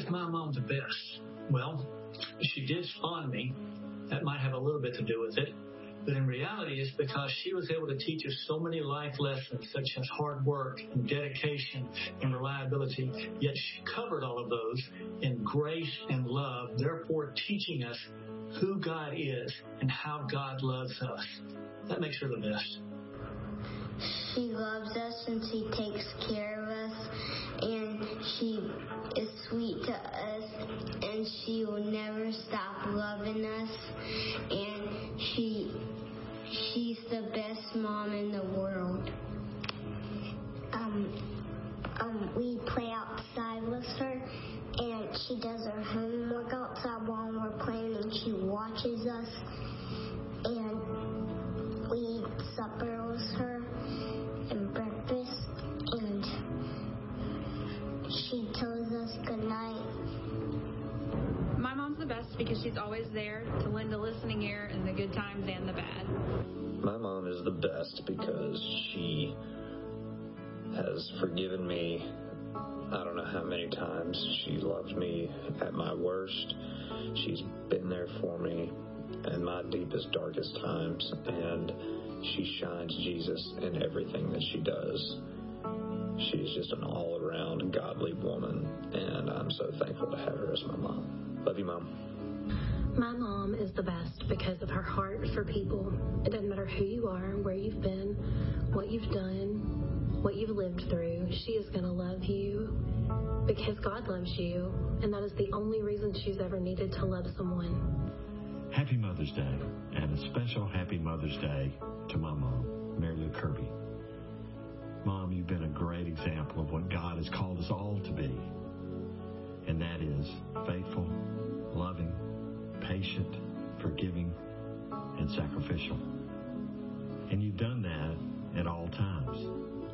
is my mom the best? Well, she did spawn me. That might have a little bit to do with it. But in reality, it's because she was able to teach us so many life lessons, such as hard work and dedication and reliability. Yet she covered all of those in grace and love, therefore teaching us who God is and how God loves us. That makes her the best. She loves us and she takes care of us she is sweet to us and she will never stop loving us. And she she's the best mom in the world. Um, um, we play outside with her and she does her homework outside while we're playing and she watches us. And we eat supper with her best because she's always there to lend a listening ear in the good times and the bad. My mom is the best because she has forgiven me I don't know how many times she loved me at my worst. She's been there for me in my deepest, darkest times, and she shines Jesus in everything that she does. She's just an all around godly woman, and I'm so thankful to have her as my mom. Love you, Mom. My mom is the best because of her heart for people. It doesn't matter who you are, where you've been, what you've done, what you've lived through. She is going to love you because God loves you, and that is the only reason she's ever needed to love someone. Happy Mother's Day, and a special Happy Mother's Day to my mom, Mary Lou Kirby. Mom, you've been a great example of what God has called us all to be, and that is faithful, loving, patient, forgiving, and sacrificial. And you've done that at all times,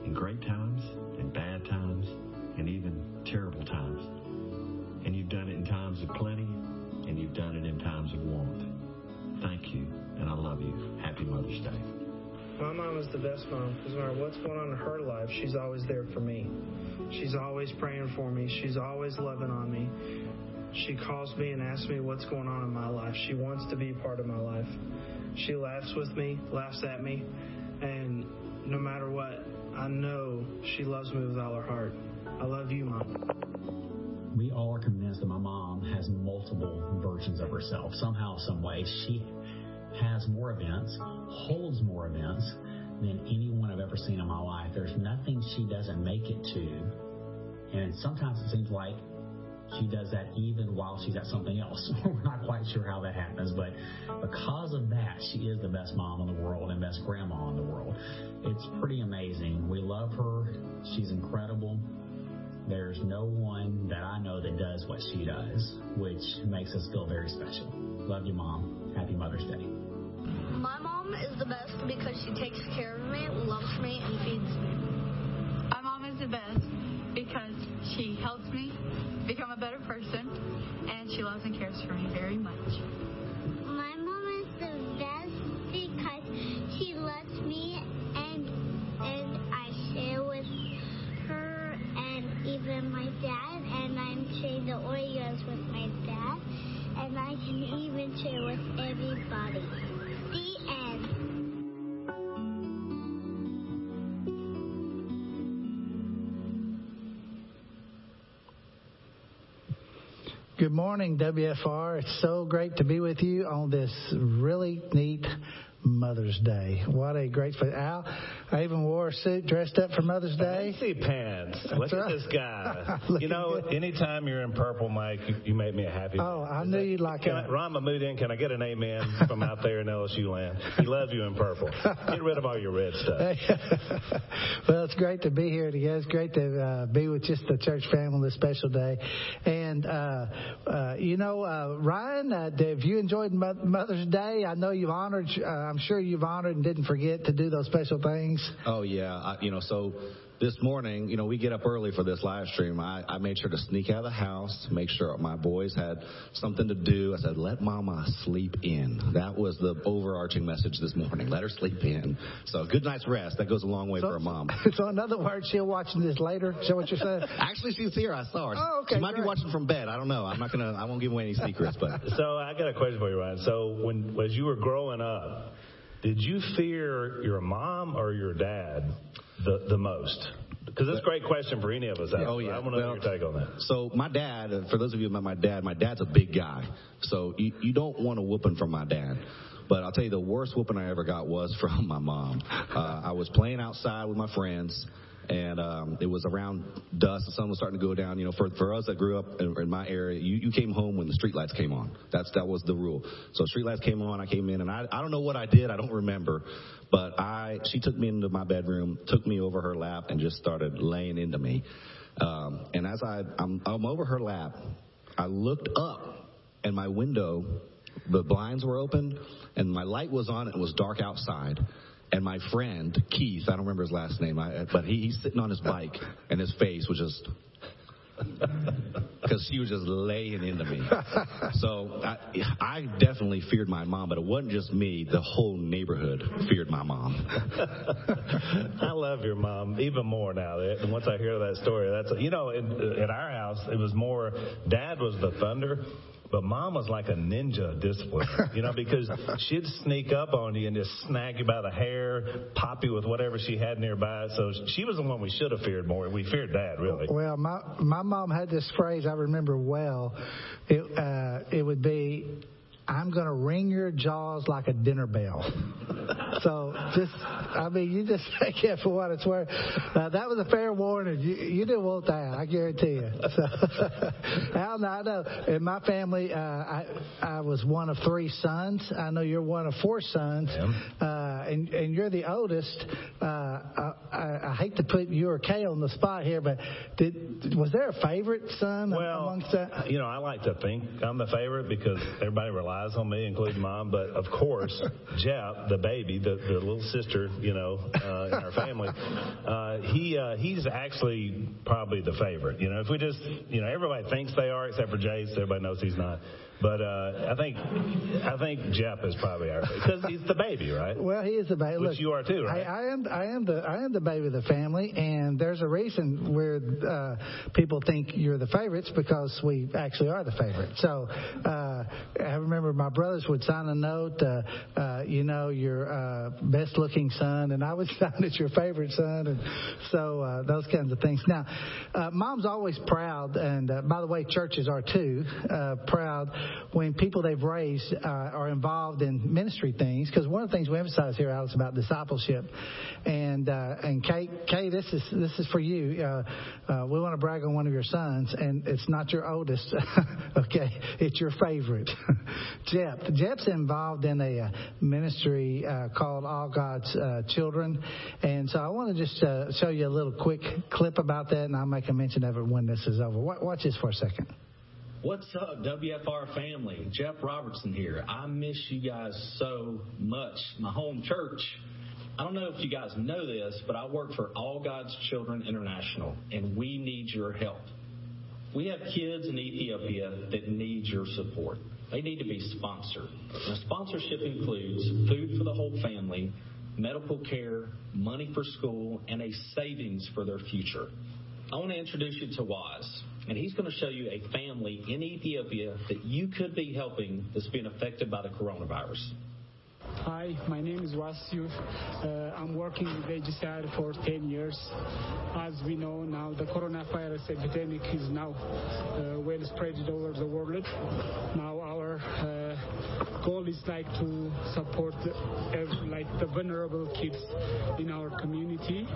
in great times, in bad times, and even terrible times. And you've done it in times of plenty, and you've done it in times of want. Thank you, and I love you. Happy Mother's Day. My mom is the best mom because no matter what's going on in her life, she's always there for me. She's always praying for me. She's always loving on me. She calls me and asks me what's going on in my life. She wants to be part of my life. She laughs with me, laughs at me, and no matter what, I know she loves me with all her heart. I love you, Mom. We all are convinced that my mom has multiple versions of herself. Somehow, some way, she has more events, holds more events than anyone I've ever seen in my life. There's nothing she doesn't make it to. And sometimes it seems like she does that even while she's at something else. We're not quite sure how that happens, but because of that, she is the best mom in the world and best grandma in the world. It's pretty amazing. We love her. She's incredible. There's no one that I know that does what she does, which makes us feel very special. Love you, Mom. Happy Mother's Day. My mom is the best because she takes care of me, loves me, and feeds me. My mom is the best because she helps me become a better person and she loves and cares for me very much. Good morning, WFR. It's so great to be with you on this really neat Mother's Day. What a great Al, I even wore a suit dressed up for Mother's Day. Fancy pants. That's Look right. at this guy. Looking you know, good. anytime you're in purple, Mike, you, you make me a happy. Oh, I knew you'd like Can that. I, Ron Mahmood in, can I get an amen from out there in LSU land? He loves you in purple. Get rid of all your red stuff. well, it's great to be here together. It's great to uh, be with just the church family on this special day. And, uh, uh, you know, uh, Ryan, uh, have you enjoyed Mother's Day? I know you've honored, uh, I'm sure you've honored and didn't forget to do those special things. Oh yeah, I, you know. So this morning, you know, we get up early for this live stream. I, I made sure to sneak out of the house, make sure my boys had something to do. I said, let mama sleep in. That was the overarching message this morning. Let her sleep in. So good night's rest. That goes a long way So- for a mom. So in other words, she'll watch this later. Is that what you're saying? Actually, she was here. I saw her. Oh, okay, She might be watching from bed. I don't know. I'm not gonna. I won't give away any secrets, but. So I got a question for you, Ryan. So when as you were growing up, did you fear your mom or your dad the the most? Because that's a great question for any of us. Oh yeah. I want to know your take on that. So my dad, uh, for those of you who met my dad, my dad's a big guy. So you, you don't want a whooping from my dad. But I'll tell you, the worst whooping I ever got was from my mom. Uh, I was playing outside with my friends, and um, it was around dusk. The sun was starting to go down. You know, for for us that grew up in, in my area, you, you came home when the street lights came on. That's that was the rule. So street lights came on. I came in, and I I don't know what I did. I don't remember. But I she took me into my bedroom, took me over her lap, and just started laying into me. Um, and as I I'm, I'm over her lap, I looked up, and my window, the blinds were open, and my light was on. It was dark outside. And my friend Keith, I don't remember his last name, I, but he, he's sitting on his bike, and his face was just because she was just laying into me. So I, I definitely feared my mom, but it wasn't just me. The whole neighborhood feared my mom. I love your mom even more now. That once I hear that story, that's you know, in, at our house it was more. Dad was the thunder. But mom was like a ninja discipline, you know, because she'd sneak up on you and just snag you by the hair, pop you with whatever she had nearby. So she was the one we should have feared more. We feared dad, really. Well, my my mom had this phrase I remember well. It uh, it would be, "I'm going to ring your jaws like a dinner bell." so just, I mean, you just take it for what it's worth. Uh, that was a fair warning. You, you didn't want that, I guarantee you. So, Al, no, I know. In my family, uh, I I was one of three sons. I know you're one of four sons, uh, and and you're the oldest. Uh, I, I, I hate to put you or Kay on the spot here, but did was there a favorite son Well, amongst that? you know, I like to think I'm the favorite because everybody relies on me, including mom. But of course, Jep, the baby, the, the little sister, you know, uh, in our family, uh, he uh, he's actually probably the favorite. You know, if we just, you know, everybody thinks they are except for Jase. Everybody knows he's not. But uh, I think I think Jep is probably our because he's the baby, right? Well, he is the baby. Which Look, you are too, right? I, I am. I am the. I am the baby of the family, and there's a reason where uh, people think you're the favorites because we actually are the favorite. So uh, I remember my brothers would sign a note. Uh, uh, you know, your uh, best-looking son, and I would sign it your favorite son, and so uh, those kinds of things. Now, uh, mom's always proud, and uh, by the way, churches are too uh, proud when people they've raised uh, are involved in ministry things. Because one of the things we emphasize here, Alex, about discipleship, and uh, and Kate, Kate, this is this is for you. Uh, uh, we want to brag on one of your sons, and it's not your oldest, okay? It's your favorite, Jep. Jep's involved in a uh, ministry uh, called All God's Children, and so I want to just show you a little quick clip about that, and I'll make a mention of it when this is over. Watch this for a second. What's up, WFR family? Jep Robertson here. I miss you guys so much. My home church. I don't know if you guys know this, but I work for All God's Children International, and we need your help. We have kids in Ethiopia that need your support. They need to be sponsored. Now, sponsorship includes food for the whole family, medical care, money for school, and a savings for their future. I want to introduce you to Waz, and he's going to show you a family in Ethiopia that you could be helping that's being affected by the coronavirus. Hi, my name is Wasiu. Uh, I'm working with HCR for 10 years. As we know now, the coronavirus epidemic is now uh, well spread over the world. Now our uh, goal is like to support ev- like the vulnerable kids in our community.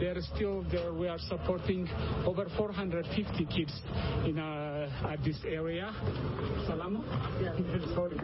They are still there we are supporting over 450 kids in uh, uh, at this area. Salama? Yeah. Sorry,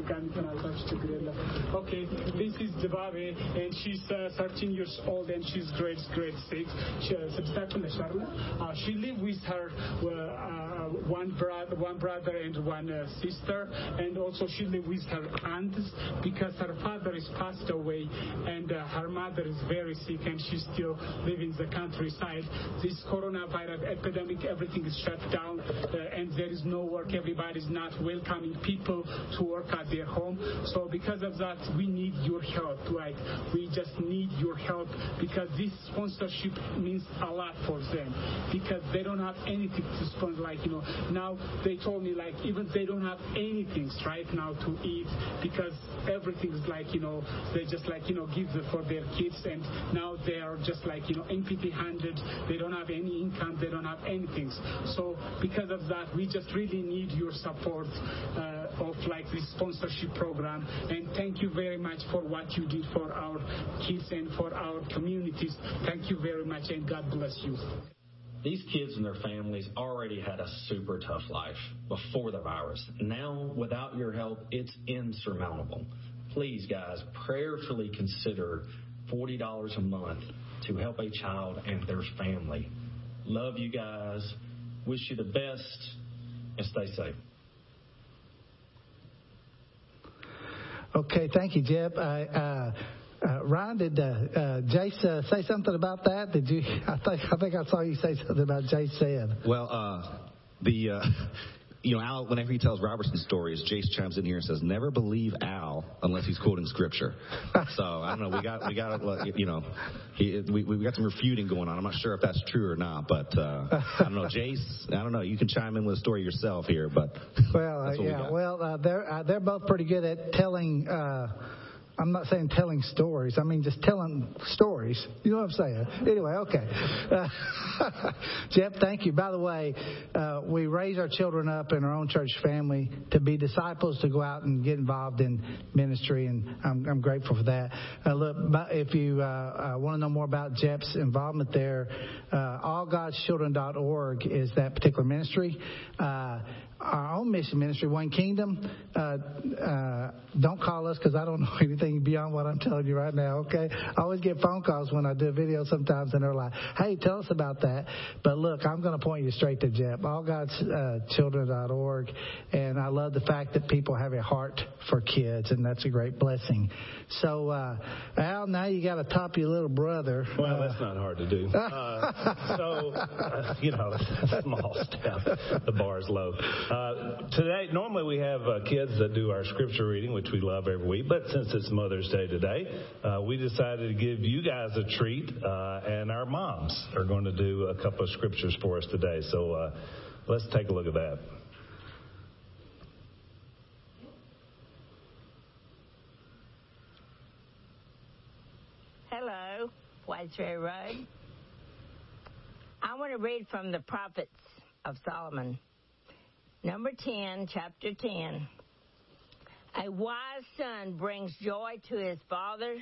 Okay, this is Jababe, and she's uh, 13 years old, and she's grade grade six. She, uh, she lives with her uh, one brother, one brother and one uh, sister, and also she lives with her aunts because her father is passed away, and uh, her mother is very sick, and she's still living in the countryside. This coronavirus epidemic, everything is shut down, uh, and there is no work. Everybody's not welcoming people to work at their home. So because of that, we need your help. Like we just need your help because this sponsorship means a lot for them because they don't have anything to sponsor. Like you know, now they told me like even they don't have anything right now to eat because everything is like you know they just like you know give for their kids and now they are just like you know empty handed. They don't have any income. They don't have anything. So because of that, we just really need your support uh, of like this sponsorship program. And thank you very much for what you did for our kids and for our communities. Thank you very much, and God bless you. These kids and their families already had a super tough life before the virus. Now, without your help, it's insurmountable. Please, guys, prayerfully consider $40 a month to help a child and their family. Love you guys. Wish you the best and stay safe. Okay, thank you, Jep. I, uh, uh, Ryan, did uh, uh, Jase uh, say something about that? Did you? I think I think I saw you say something about Jase said. Well, uh, the uh, you know, Al, whenever he tells Robertson stories, Jase chimes in here and says, "Never believe Al unless he's quoting scripture." so I don't know. We got, we got, you know, he, we we got some refuting going on. I'm not sure if that's true or not, but uh, I don't know, Jase. I don't know. You can chime in with a story yourself here, but well, uh, yeah, we well, uh, they're uh, they're both pretty good at telling. I'm not saying telling stories. I mean just telling stories. You know what I'm saying? Anyway, okay. Uh, Jep, thank you. By the way, uh, we raise our children up in our own church family to be disciples, to go out and get involved in ministry, and I'm, I'm grateful for that. Uh, look, if you uh, uh, want to know more about Jep's involvement there, uh, allgodschildren.org is that particular ministry our own mission ministry, One Kingdom, uh, uh, don't call us because I don't know anything beyond what I'm telling you right now, okay? I always get phone calls when I do a video sometimes and they're like, hey, tell us about that. But look, I'm going to point you straight to Jep, allgodschildren.org. Uh, and I love the fact that people have a heart for kids, and that's a great blessing. So, uh, Al, now you got to top your little brother. Well, that's not hard to do. Uh, so, uh, you know, small step. The bar is low. Uh, today, normally we have uh, kids that do our scripture reading, which we love every week, but since it's Mother's Day today, uh, we decided to give you guys a treat, uh, and our moms are going to do a couple of scriptures for us today. So uh, let's take a look at that. Hello, White's Ferry Road. I want to read from the prophets of Solomon. Number 10, chapter 10. A wise son brings joy to his father,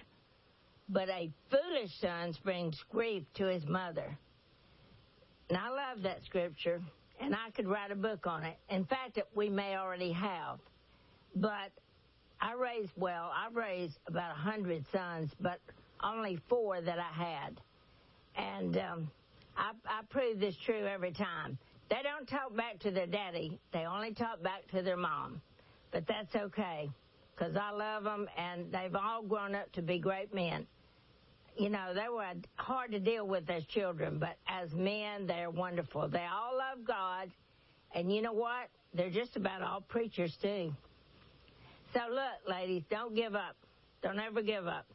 but a foolish son brings grief to his mother. And I love that scripture, and I could write a book on it. In fact, we may already have. But I raised, well, I raised about a hundred sons, but only four that I had. And um, I, I prove this true every time. They don't talk back to their daddy. They only talk back to their mom. But that's okay because I love them and they've all grown up to be great men. You know, they were hard to deal with as children, but as men, they're wonderful. They all love God. And you know what? They're just about all preachers too. So look, ladies, don't give up. Don't ever give up.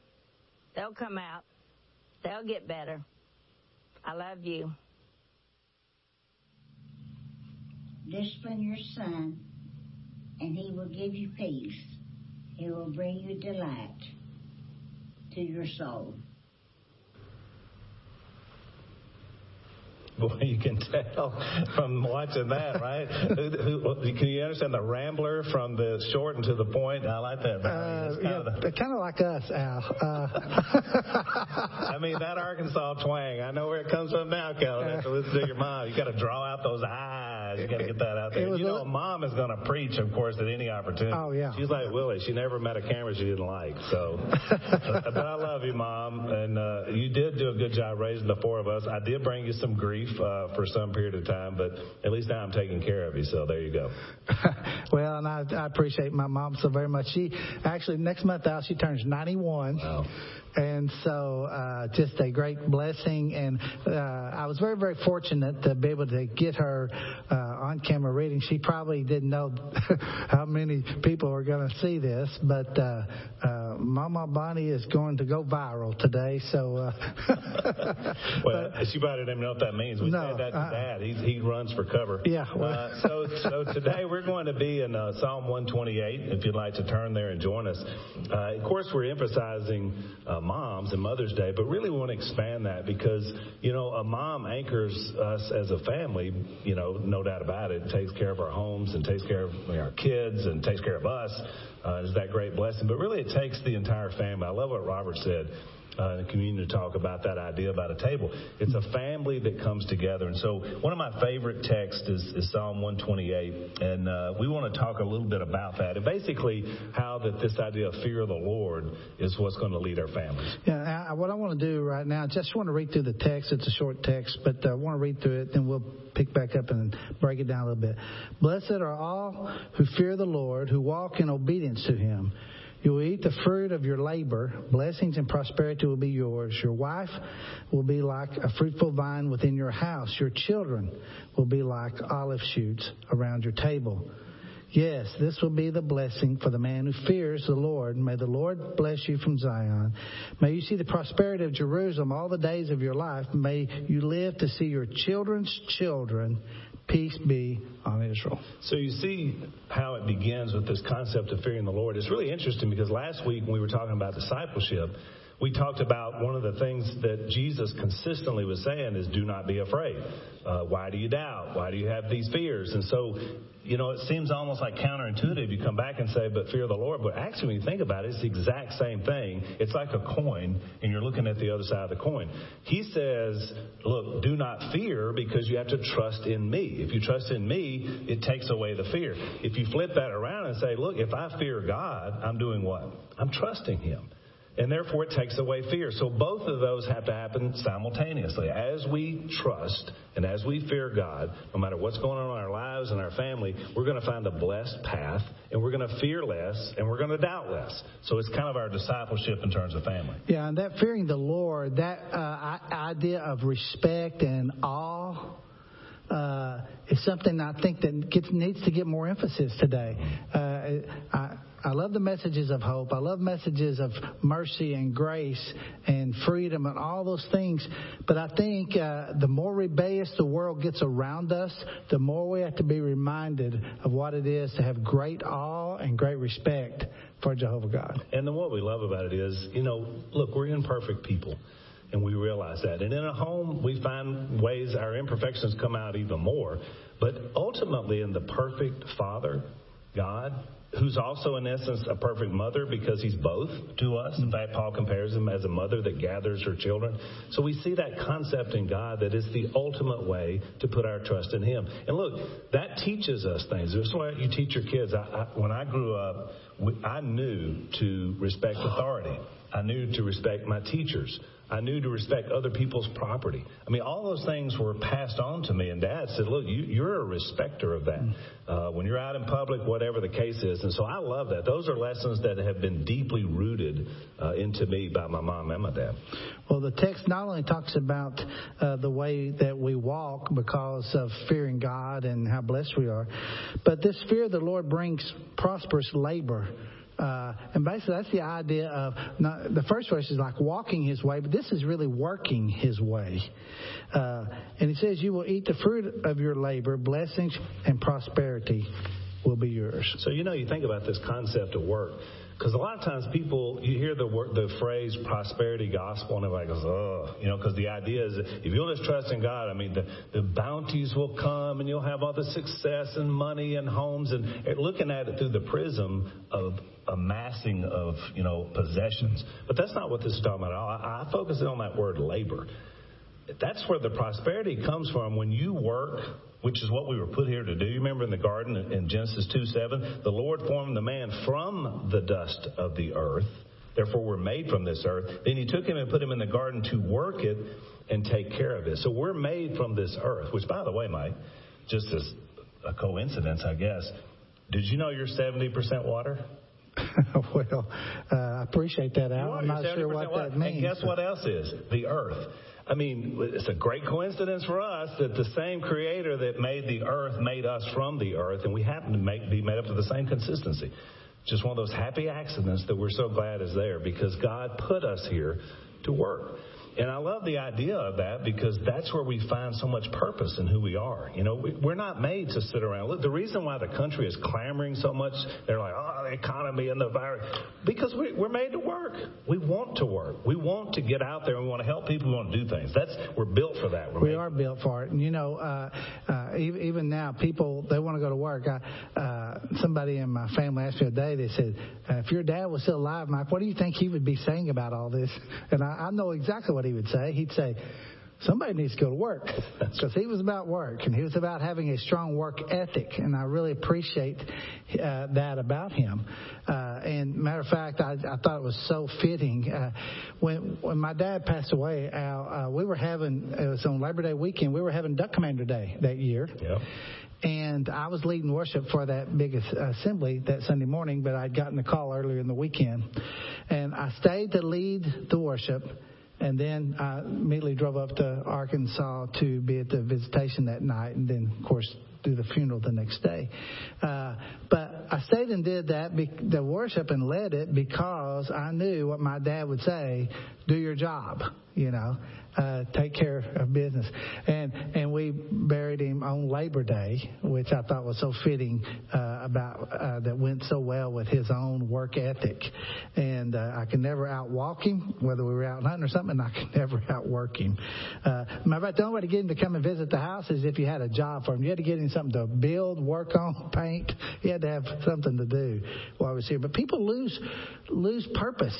They'll come out. They'll get better. I love you. Discipline your son, and he will give you peace. He will bring you delight to your soul. Boy, you can tell from watching that, right? can you understand the rambler from the short and to the point? I like that. Uh, yeah, kind of like us, Al. Uh. I mean, that Arkansas twang. I know where it comes from now, Kelly. Uh, listen to your mom. You got to draw out those eyes You got to get that out there. You know, a mom is going to preach, of course, at any opportunity. Oh, yeah. She's like Willie. She never met a camera she didn't like. So, but I love you, Mom. And uh, you did do a good job raising the four of us. I did bring you some grief uh, for some period of time, but at least now I'm taking care of you. So there you go. well, and I, I appreciate my mom so very much. She actually, next month out, she turns 91. Wow. And so, uh, just a great blessing. And uh, I was very, very fortunate to be able to get her uh, on camera reading. She probably didn't know how many people are going to see this, but uh, uh, Mama Bonnie is going to go viral today. So, uh, well, she probably didn't know what that means. We No, said that to uh-uh. Dad. He, he runs for cover. Yeah, well- Uh, so, so today we're going to be in uh, Psalm 128. If you'd like to turn there and join us. Uh, of course, we're emphasizing uh, moms and Mother's Day, but really we want to expand that because you know a mom anchors us as a family. You know, no doubt about it. Takes care of our homes and takes care of our kids and takes care of us. Uh, is that great blessing? But really, it takes the entire family. I love what Robert said uh, in the community to talk about that idea about a table. It's a family that comes together. And so one of my favorite texts is, is Psalm 128. And uh, we want to talk a little bit about that. And basically, how that this idea of fear of the Lord is what's going to lead our families. Yeah, I, what I want to do right now, I just want to read through the text. It's a short text, but uh, I want to read through it, then we'll pick back up and break it down a little bit. Blessed are all who fear the Lord, who walk in obedience to him. You will eat the fruit of your labor. Blessings and prosperity will be yours. Your wife will be like a fruitful vine within your house. Your children will be like olive shoots around your table. Yes, this will be the blessing for the man who fears the Lord. May the Lord bless you from Zion. May you see the prosperity of Jerusalem all the days of your life. May you live to see your children's children. Peace be on Israel. So you see how it begins with this concept of fearing the Lord. It's really interesting because last week when we were talking about discipleship, we talked about one of the things that Jesus consistently was saying is do not be afraid. Uh, why do you doubt? Why do you have these fears? And so, you know, it seems almost like counterintuitive. You come back and say, but fear the Lord. But actually, when you think about it, it's the exact same thing. It's like a coin, and you're looking at the other side of the coin. He says, look, do not fear because you have to trust in me. If you trust in me, it takes away the fear. If you flip that around and say, look, if I fear God, I'm doing what? I'm trusting Him and therefore it takes away fear. So both of those have to happen simultaneously. As we trust and as we fear God, no matter what's going on in our lives and our family, we're going to find a blessed path and we're going to fear less and we're going to doubt less. So it's kind of our discipleship in terms of family. Yeah, and that fearing the Lord, that uh, idea of respect and awe. Uh, is something I think that gets, needs to get more emphasis today. Uh, I, I love the messages of hope. I love messages of mercy and grace and freedom and all those things. But I think uh, the more rebellious the world gets around us, the more we have to be reminded of what it is to have great awe and great respect for Jehovah God. And then what we love about it is, you know, look, we're imperfect people. And we realize that. And in a home, we find ways our imperfections come out even more. But ultimately, in the perfect Father, God, who's also in essence a perfect mother because he's both to us. In fact, Paul compares him as a mother that gathers her children. So we see that concept in God that is the ultimate way to put our trust in him. And look, that teaches us things. That's why you teach your kids. I, I, when I grew up, I knew to respect authority. I knew to respect my teachers. I knew to respect other people's property. I mean, all those things were passed on to me. And Dad said, "Look, you, you're a respecter of that. Uh, when you're out in public, whatever the case is." And so I love that. Those are lessons that have been deeply rooted uh, into me by my mom and my dad. Well, the text not only talks about uh, the way that we walk because of fearing God and how blessed we are, but this fear of the Lord brings prosperous labor. Uh, and basically, that's the idea of not, the first verse is like walking his way, but this is really working his way. Uh, and he says, You will eat the fruit of your labor, blessings and prosperity will be yours. So you know, you think about this concept of work. Because a lot of times people, you hear the word, the phrase prosperity gospel, and everybody goes, oh, you know, because the idea is if you'll just trust in God, I mean, the, the bounties will come and you'll have all the success and money and homes and and looking at it through the prism of amassing of, you know, possessions. But that's not what this is talking about at all. I, I focus on that word labor. that's where the prosperity comes from when you work which is what we were put here to do. You remember in the garden in Genesis 2 7, the Lord formed the man from the dust of the earth. Therefore, we're made from this earth. Then he took him and put him in the garden to work it and take care of it. So we're made from this earth, which, by the way, Mike, just as a coincidence, I guess, did you know you're 70% water? well, uh, I appreciate that, Al. I'm not sure what water. that means. And guess what else is? The earth. I mean, it's a great coincidence for us that the same creator that made the earth made us from the earth, and we happen to make, be made up of the same consistency. Just one of those happy accidents that we're so glad is there because God put us here to work. And I love the idea of that because that's where we find so much purpose in who we are. You know, we, are not made to sit around. Look, the reason why the country is clamoring so much, they're like, oh, the economy and the virus, because we, we're made to work. We want to work. We want to get out there we want to help people. We want to do things. That's we're built for that. We're we are built for it. And you know, uh, uh, even, even now, people they want to go to work. I, uh, somebody in my family asked me a day. They said, uh, if your dad was still alive, Mike, what do you think he would be saying about all this? And I, I know exactly what he would say. He'd say, somebody needs to go to work because he was about work and he was about having a strong work ethic and i really appreciate uh, that about him uh, and matter of fact I, I thought it was so fitting uh, when when my dad passed away Al, uh, we were having it was on labor day weekend we were having duck commander day that year yep. And I was leading worship for that big assembly that Sunday morning, but I'd gotten a call earlier in the weekend. And I stayed to lead the worship and then I immediately drove up to Arkansas to be at the visitation that night, and then, of course, do the funeral the next day. Uh, but I stayed and did that, be, the worship, and led it because I knew what my dad would say: "Do your job," you know uh, take care of business. And and we buried him on Labor Day, which I thought was so fitting uh, about uh, that went so well with his own work ethic. And uh, I could never outwalk him, whether we were out hunting or something. I could never outwork him. Uh, matter of fact, the only way to get him to come and visit the house is if you had a job for him. You had to get him something to build, work on, paint. He had to have something to do while he was here. But people lose lose purpose.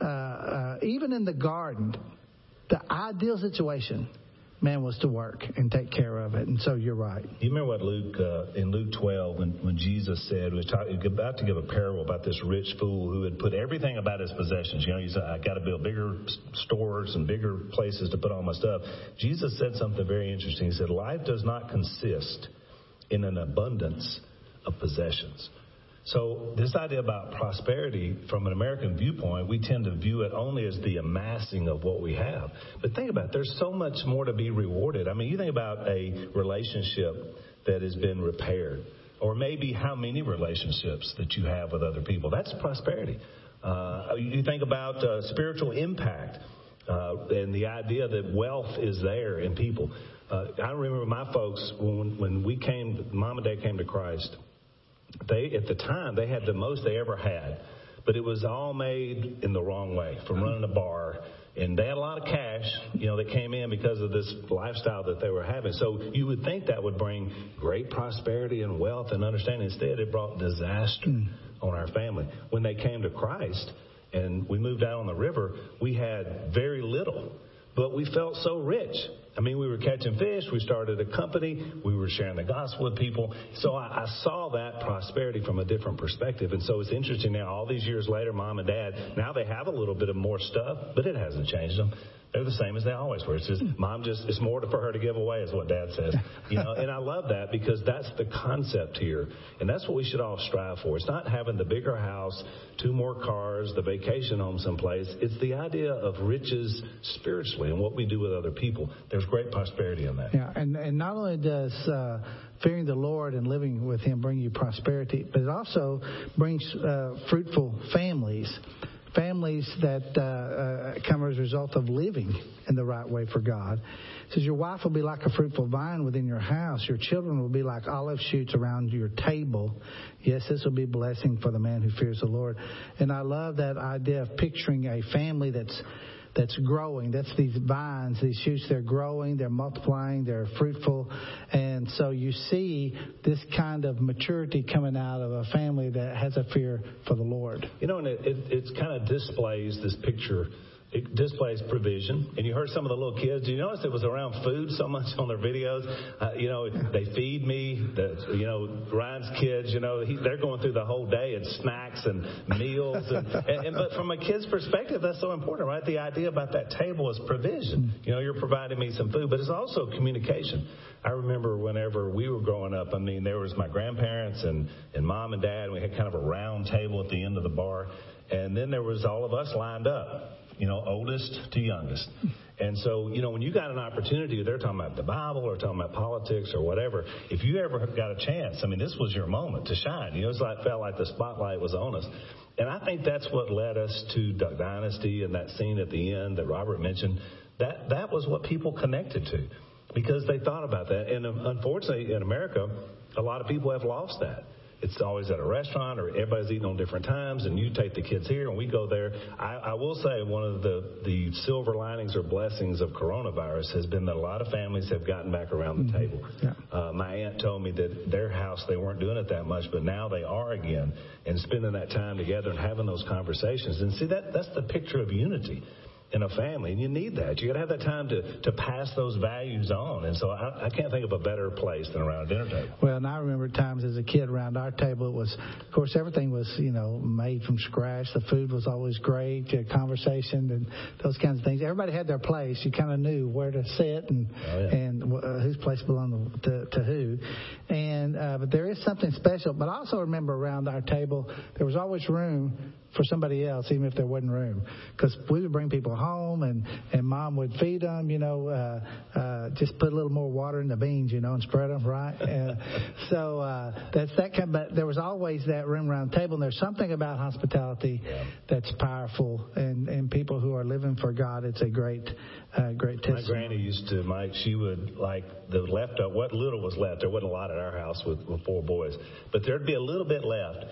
Uh, uh, even in the garden, the ideal situation, man, was to work and take care of it. And so you're right. You remember what Luke, uh, in Luke 12, when, when Jesus said, was talking, about to give a parable about this rich fool who had put everything about his possessions. You know, he said, I got to build bigger stores and bigger places to put all my stuff. Jesus said something very interesting. He said, Life does not consist in an abundance of possessions. So this idea about prosperity from an American viewpoint, we tend to view it only as the amassing of what we have. But think about it, there's so much more to be rewarded. I mean, you think about a relationship that has been repaired, or maybe how many relationships that you have with other people. That's prosperity. Uh, you think about uh, spiritual impact uh, and the idea that wealth is there in people. Uh, I remember my folks when when we came, mom and dad came to Christ they at the time they had the most they ever had, but it was all made in the wrong way from running a bar. And they had a lot of cash, you know, that came in because of this lifestyle that they were having. So you would think that would bring great prosperity and wealth and understanding. Instead, it brought disaster mm. on our family. When they came to Christ and we moved out on the river, we had very little, but we felt so rich I mean, we were catching fish. We started a company. We were sharing the gospel with people. So I, I, saw that prosperity from a different perspective. And so it's interesting now, all these years later, mom and dad, now they have a little bit of more stuff, but it hasn't changed them. They're the same as they always were. It's just mom just it's more for her to give away is what dad says. You know, and I love that because that's the concept here. And that's what we should all strive for. It's not having the bigger house, two more cars, the vacation home someplace. It's the idea of riches spiritually and what we do with other people. There's great prosperity in that. Yeah, and and not only does uh, fearing the Lord and living with Him bring you prosperity, but it also brings uh, fruitful families families that uh, uh, come as a result of living in the right way for God. It says your wife will be like a fruitful vine within your house. Your children will be like olive shoots around your table. Yes, this will be blessing for the man who fears the Lord. And I love that idea of picturing a family that's that's growing. That's these vines, these shoots, they're growing, they're multiplying, they're fruitful. And so you see this kind of maturity coming out of a family that has a fear for the Lord. You know, and it, it, kind of displays this picture displays provision. And you heard some of the little kids. Do you notice it was around food so much on their videos? Uh, you know, they feed me. The, you know, Ryan's kids. You know, he, they're going through the whole day and snacks and meals. And, and, and but from a kid's perspective, that's so important, right? The idea about that table is provision. You know, you're providing me some food, but it's also communication. I remember whenever we were growing up, I mean, there was my grandparents and, and mom and dad, and we had kind of a round table at the end of the bar. And then there was all of us lined up you know, oldest to youngest. And so, you know, when you got an opportunity, they're talking about the Bible or talking about politics or whatever. If you ever got a chance, I mean, this was your moment to shine. You know, it's like felt like the spotlight was on us. And I think that's what led us to Duck Dynasty and that scene at the end that Robert mentioned. That that was what people connected to because they thought about that. And um, unfortunately, in America, a lot of people have lost that it's always at a restaurant or everybody's eating on different times and you take the kids here and we go there. I, I will say one of the, the silver linings or blessings of coronavirus has been that a lot of families have gotten back around the mm-hmm. table. Yeah. Uh, my aunt told me that their house, they weren't doing it that much, but now they are again and spending that time together and having those conversations. And see, that, that's the picture of unity in a family, and you need that. You got to have that time to, to pass those values on. And so I, I can't think of a better place than around a dinner table. Well, and I remember times as a kid around our table, it was, of course, everything was, you know, made from scratch. The food was always great, the conversation and those kinds of things. Everybody had their place. You kind of knew where to sit and oh, yeah. and uh, whose place belonged to, to who. And uh, but there is something special. But I also remember around our table, there was always room for somebody else, even if there wasn't room. Because we would bring people home, and and mom would feed them. You know, uh, uh, just put a little more water in the beans, you know, and spread them right. Uh, so uh, that's that kind. But there was always that room around the table, and there's something about hospitality yeah. that's powerful, and and people who are living for God. It's a great, uh, great testimony. My granny used to, Mike. She would like the leftover, what little was left. There wasn't a lot at our house with, with four boys, but there'd be a little bit left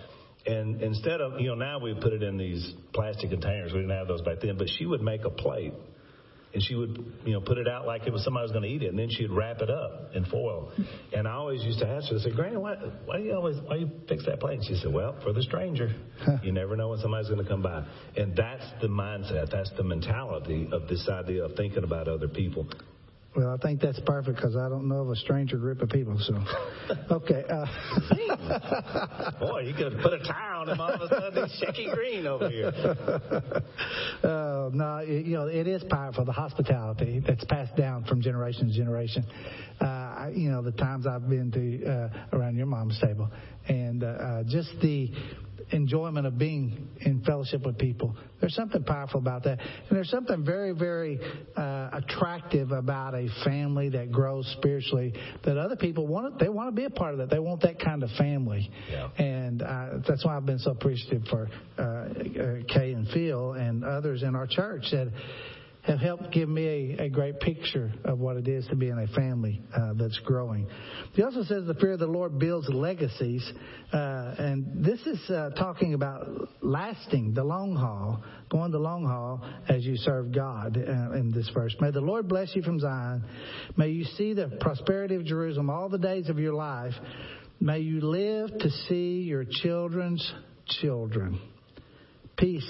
and instead of, you know, now we put it in these plastic containers. We didn't have those back then. But she would make a plate and she would, you know, put it out like it was somebody was going to eat it, and then she'd wrap it up in foil. And I always used to ask her, I said, Granny, why, why do you always, why do you fix that plate? And she said, Well, for the stranger. you never know when somebody's going to come by. And that's the mindset, that's the mentality of this idea of thinking about other people. Well, I think that's perfect because I don't know of a stranger group of people. So, okay. Uh, Boy, you could put a tie on him all of a sudden. He's shaky green over here. Uh, no, it, you know it is powerful. The hospitality that's passed down from generation to generation. Uh, you know the times I've been to uh, around your mom's table, and uh, uh, just the enjoyment of being in fellowship with people. There's something powerful about that. And there's something very, very uh, attractive about a family that grows spiritually that other people want. They want to be a part of that. They want that kind of family. Yeah. And uh, that's why I've been so appreciative for uh, uh Kay and Phil and others in our church that have helped give me a, a, great picture of what it is to be in a family uh, that's growing. He also says the fear of the Lord builds legacies, uh, and this is uh, talking about lasting, the long haul, going the long haul as you serve God uh, in this verse. May the Lord bless you from Zion. May you see the prosperity of Jerusalem all the days of your life. May you live to see your children's children. Peace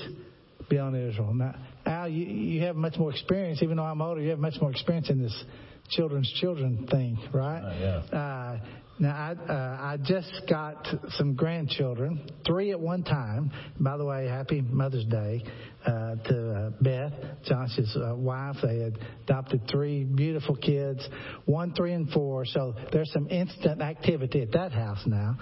be on Israel. Now, Al, you, you have much more experience, even though I'm older, you have much more experience in this children's children thing, right? Uh, yeah. Uh, now, I, uh, I just got some grandchildren, three at one time. By the way, happy Mother's Day uh, to uh, Beth, Josh's uh, wife. They had adopted three beautiful kids, one, three, and four. So there's some instant activity at that house now.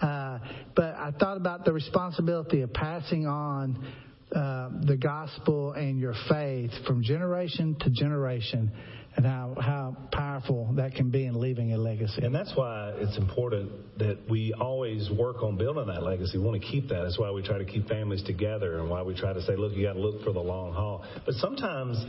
Uh, but I thought about the responsibility of passing on uh, the gospel and your faith from generation to generation and how, how powerful that can be in leaving a legacy. And that's why it's important that we always work on building that legacy. We want to keep that. That's why we try to keep families together and why we try to say, look, you got to look for the long haul. But sometimes,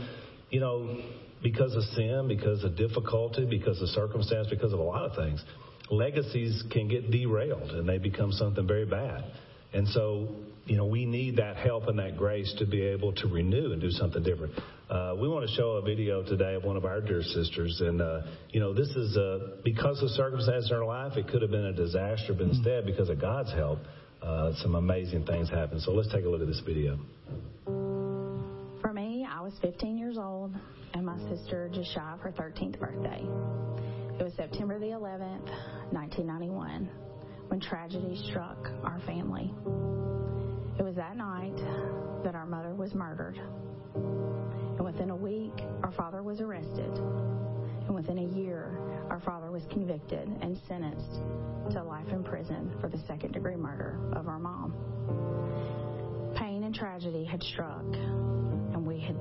you know, because of sin, because of difficulty, because of circumstance, because of a lot of things, legacies can get derailed and they become something very bad. And so you know, we need that help and that grace to be able to renew and do something different. Uh, we want to show a video today of one of our dear sisters, and uh, you know, this is uh, because of circumstances in her life. It could have been a disaster, but instead, because of God's help, uh, some amazing things happen. So let's take a look at this video. For me, I was 15 years old, and my sister just shy of her 13th birthday. It was September the 11th, 1991, when tragedy struck our family. It was that night that our mother was murdered. And within a week, our father was arrested. And within a year, our father was convicted and sentenced to life in prison for the second degree murder of our mom. Pain and tragedy had struck, and we had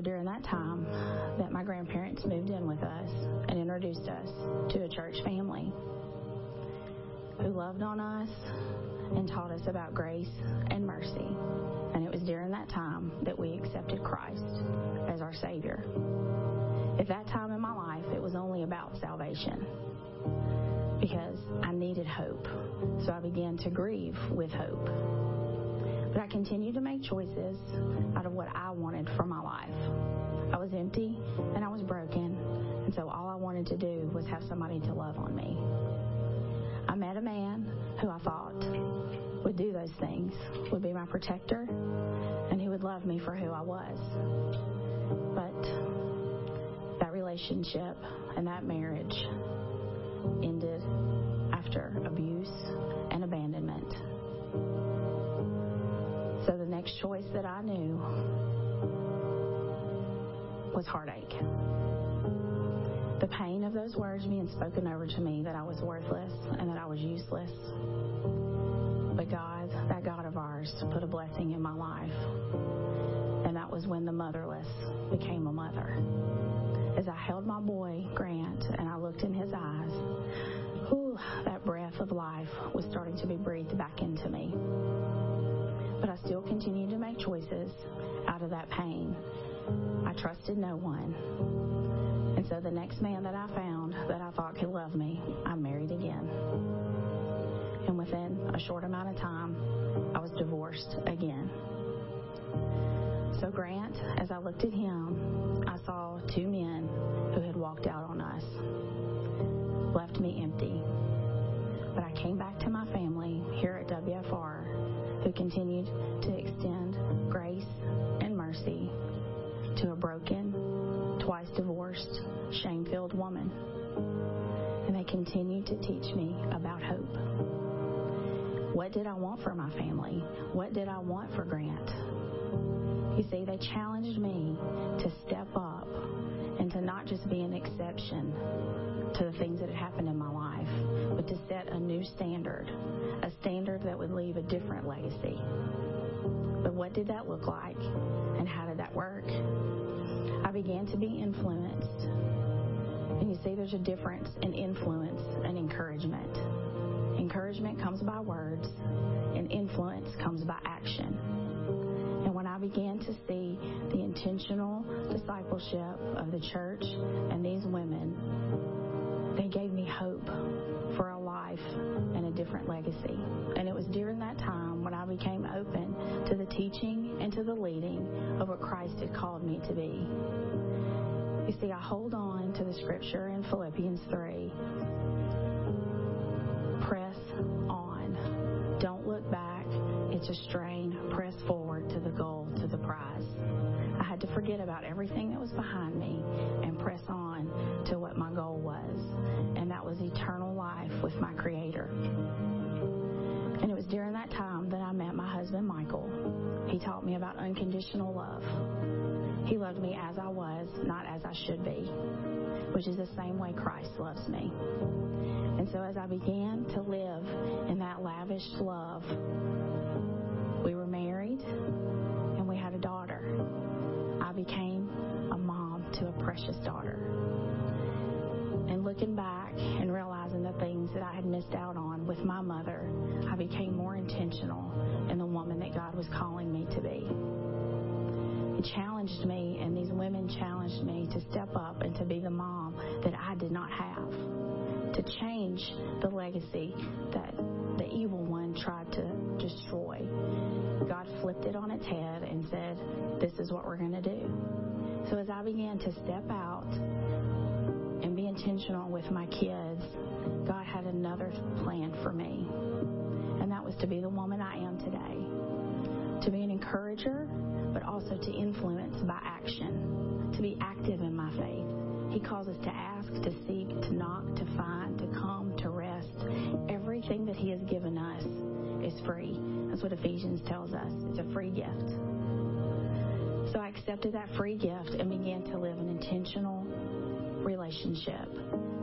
during that time that my grandparents moved in with us and introduced us to a church family who loved on us and taught us about grace and mercy. And it was during that time that we accepted Christ as our Savior. At that time in my life, it was only about salvation because I needed hope. So I began to grieve with hope. But I continued to make choices out of what I wanted for my life. I was empty and I was broken, and so all I wanted to do was have somebody to love on me. I met a man who I thought would do those things, would be my protector, and he would love me for who I was. But that relationship and that marriage ended after abuse and abandonment. Next choice that I knew was heartache. The pain of those words being spoken over to me that I was worthless and that I was useless. But God, that God of ours, put a blessing in my life. And that was when the motherless became a mother. As I held my boy, Grant, and I looked in his eyes, whew, that breath of life was starting to be breathed back into me. But I still continued to make choices out of that pain. I trusted no one. And so the next man that I found that I thought could love me, I married again. And within a short amount of time, I was divorced again. So, Grant, as I looked at him, I saw two men who had walked out on us, left me empty. But I came back to my family here at WFR, who continued to extend grace and mercy to a broken, twice divorced, shame filled woman. And they continued to teach me about hope. What did I want for my family? What did I want for Grant? You see, they challenged me to step up and to not just be an exception to the things that had happened in my life, but to set a new standard, a standard that would leave a different legacy. But what did that look like and how did that work? I began to be influenced. And you see, there's a difference in influence and encouragement. Encouragement comes by words, and influence comes by action. And when I began to see the intentional discipleship of the church and these women, they gave me hope for a life and a different legacy. And it was during that time when I became open to the teaching and to the leading of what Christ had called me to be. You see, I hold on to the scripture in Philippians 3 press on. Don't look back. It's a strain. Press forward to the goal, to the prize. I had to forget about everything that was behind me and press on to what my goal was. And that was eternal life with my Creator. And it was during that time that I met my husband, Michael. He taught me about unconditional love. He loved me as I was, not as I should be, which is the same way Christ loves me. And so as I began to live in that lavish love, we were married and we had a daughter. I became a mom to a precious daughter. And looking back and realizing the things that I had missed out on with my mother, I became more intentional in the woman that God was calling me to be. It challenged me, and these women challenged me to step up and to be the mom that I did not have, to change the legacy that the evil one tried to destroy. God flipped it on its head and said, This is what we're going to do. So as I began to step out and be intentional with my kids, God had another plan for me. And that was to be the woman I am today. To be an encourager, but also to influence by action. To be active in my faith. He calls us to ask, to seek, to knock, to find, to come, to rest. Everything that He has given us is free. That's what Ephesians tells us. It's a free gift. So I accepted that free gift and began to live an intentional relationship,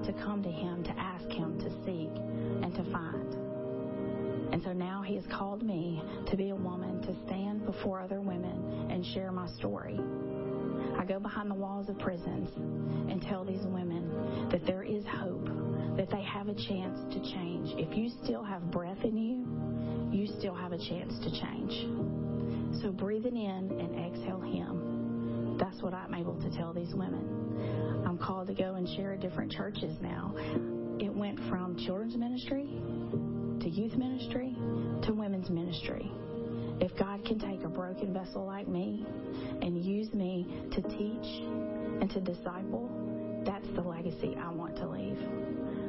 to come to Him, to ask Him, to seek, and to find. And so now He has called me to be a woman, to stand before other women and share my story. I go behind the walls of prisons and tell these women that there is hope, that they have a chance to change. If you still have breath in you, you still have a chance to change. So breathe it in and exhale Him. That's what I'm able to tell these women. I'm called to go and share at different churches now. It went from children's ministry to youth ministry to women's ministry. If God can take a broken vessel like me and use me to teach and to disciple, that's the legacy I want to leave.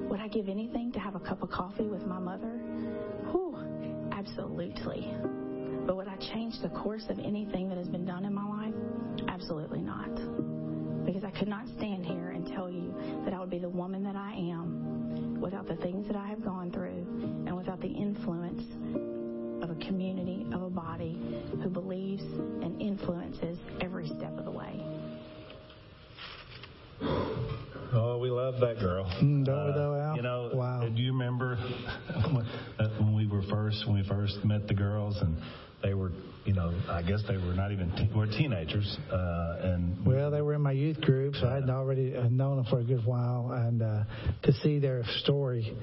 Would I give anything to have a cup of coffee with my mother? Whew, absolutely. But would I change the course of anything that has been done in my life? Absolutely not. Because I could not stand here and tell you that I would be the woman that I am without the things that I have gone through and without the influence of a community, of a body who believes and influences every step of the way. Oh, we love that girl. Mm, don't we though, Al? You know, Wow. do you remember when, we were first when we first met the girls and they were, you know, I guess they were not even te- were teenagers, uh, and Well, they were in my youth group, so I'd already uh, known them for a good while, and uh, to see their story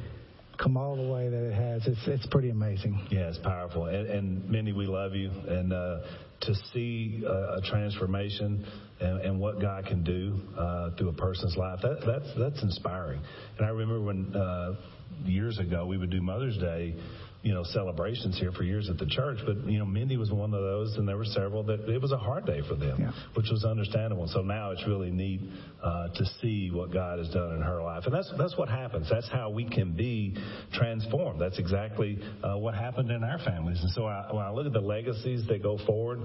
come all the way that it has, it's it's pretty amazing. Yeah, it's powerful. And, and Mindy, we love you. And uh, to see a, a transformation and, and what God can do uh, through a person's life, that, that's that's inspiring. And I remember when uh, years ago we would do Mother's Day. You know, celebrations here for years at the church, but you know, Mindy was one of those, and there were several that it was a hard day for them, which was understandable. So now it's really neat uh, to see what God has done in her life, and that's that's what happens. That's how we can be transformed. That's exactly uh, what happened in our families. And so I, when I look at the legacies that go forward,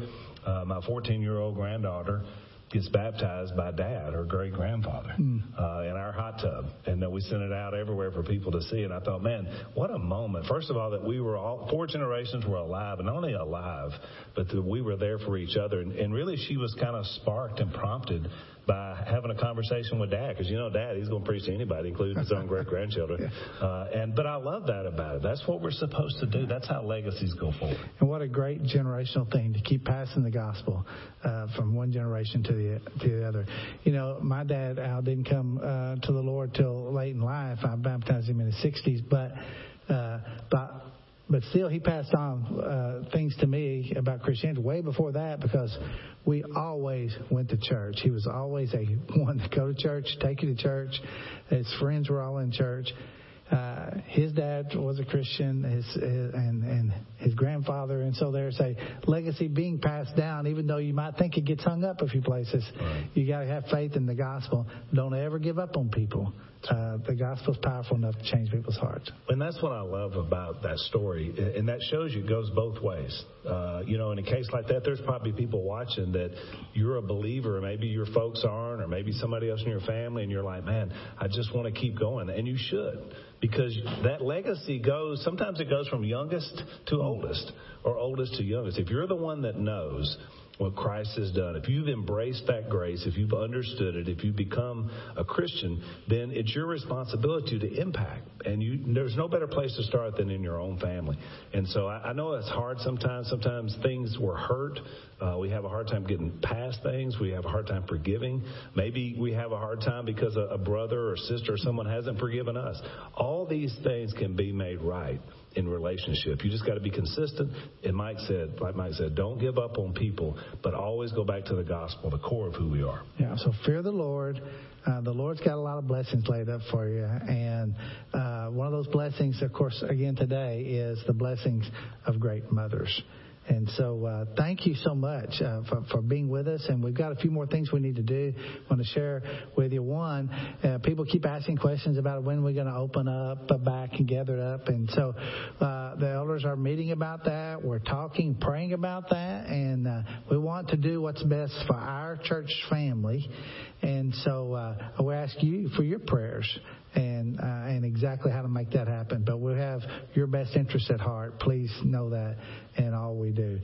uh, my 14-year-old granddaughter gets baptized by dad, her great grandfather, uh, in our hot tub, and uh, we sent it out everywhere for people to see. And I thought, man, what a moment! First of all, that we were all four generations were alive, and not only alive, but that we were there for each other. And, and really, she was kind of sparked and prompted by having a conversation with dad, because you know, dad, he's going to preach to anybody, including his own great grandchildren. Uh, and but I love that about it. That's what we're supposed to do. That's how legacies go forward. And what a great generational thing to keep passing the gospel uh, from one generation to the to the other. You know, my dad Al didn't come uh, to the Lord till late in life. I baptized him in the 60s, but uh, but but still he passed on uh, things to me about Christianity way before that because we always went to church. He was always a one to go to church, take you to church. His friends were all in church. Uh, his dad was a Christian, his, his and and his grandfather, and so there's a legacy being passed down. Even though you might think it gets hung up a few places, you got to have faith in the gospel. Don't ever give up on people. Uh, the gospel's powerful enough to change people's hearts. And that's what I love about that story. And that shows you it goes both ways. Uh, you know, in a case like that, there's probably people watching that you're a believer, maybe your folks aren't, or maybe somebody else in your family, and you're like, man, I just want to keep going. And you should. Because that legacy goes, sometimes it goes from youngest to oldest, or oldest to youngest. If you're the one that knows, what Christ has done, if you've embraced that grace, if you've understood it, if you've become a Christian, then it's your responsibility to impact. And you, there's no better place to start than in your own family. And so I, I know it's hard sometimes. Sometimes things were hurt. Uh, we have a hard time getting past things. We have a hard time forgiving. Maybe we have a hard time because a, a brother or sister or someone hasn't forgiven us. All these things can be made right in relationship. You just got to be consistent. And Mike said, like Mike said, don't give up on people, but always go back to the gospel, the core of who we are. Yeah, so fear the Lord. Uh, the Lord's got a lot of blessings laid up for you. And uh, one of those blessings, of course, again today, is the blessings of great mothers. And so, uh, thank you so much uh, for, for being with us. And we've got a few more things we need to do. I want to share with you. One, uh, people keep asking questions about when we're going to open up uh, back and gather up. And so, uh, the elders are meeting about that. We're talking, praying about that, and uh, we want to do what's best for our church family. And so, uh, we ask you for your prayers and uh, and exactly how to make that happen. But we have your best interest at heart. Please know that in all we do.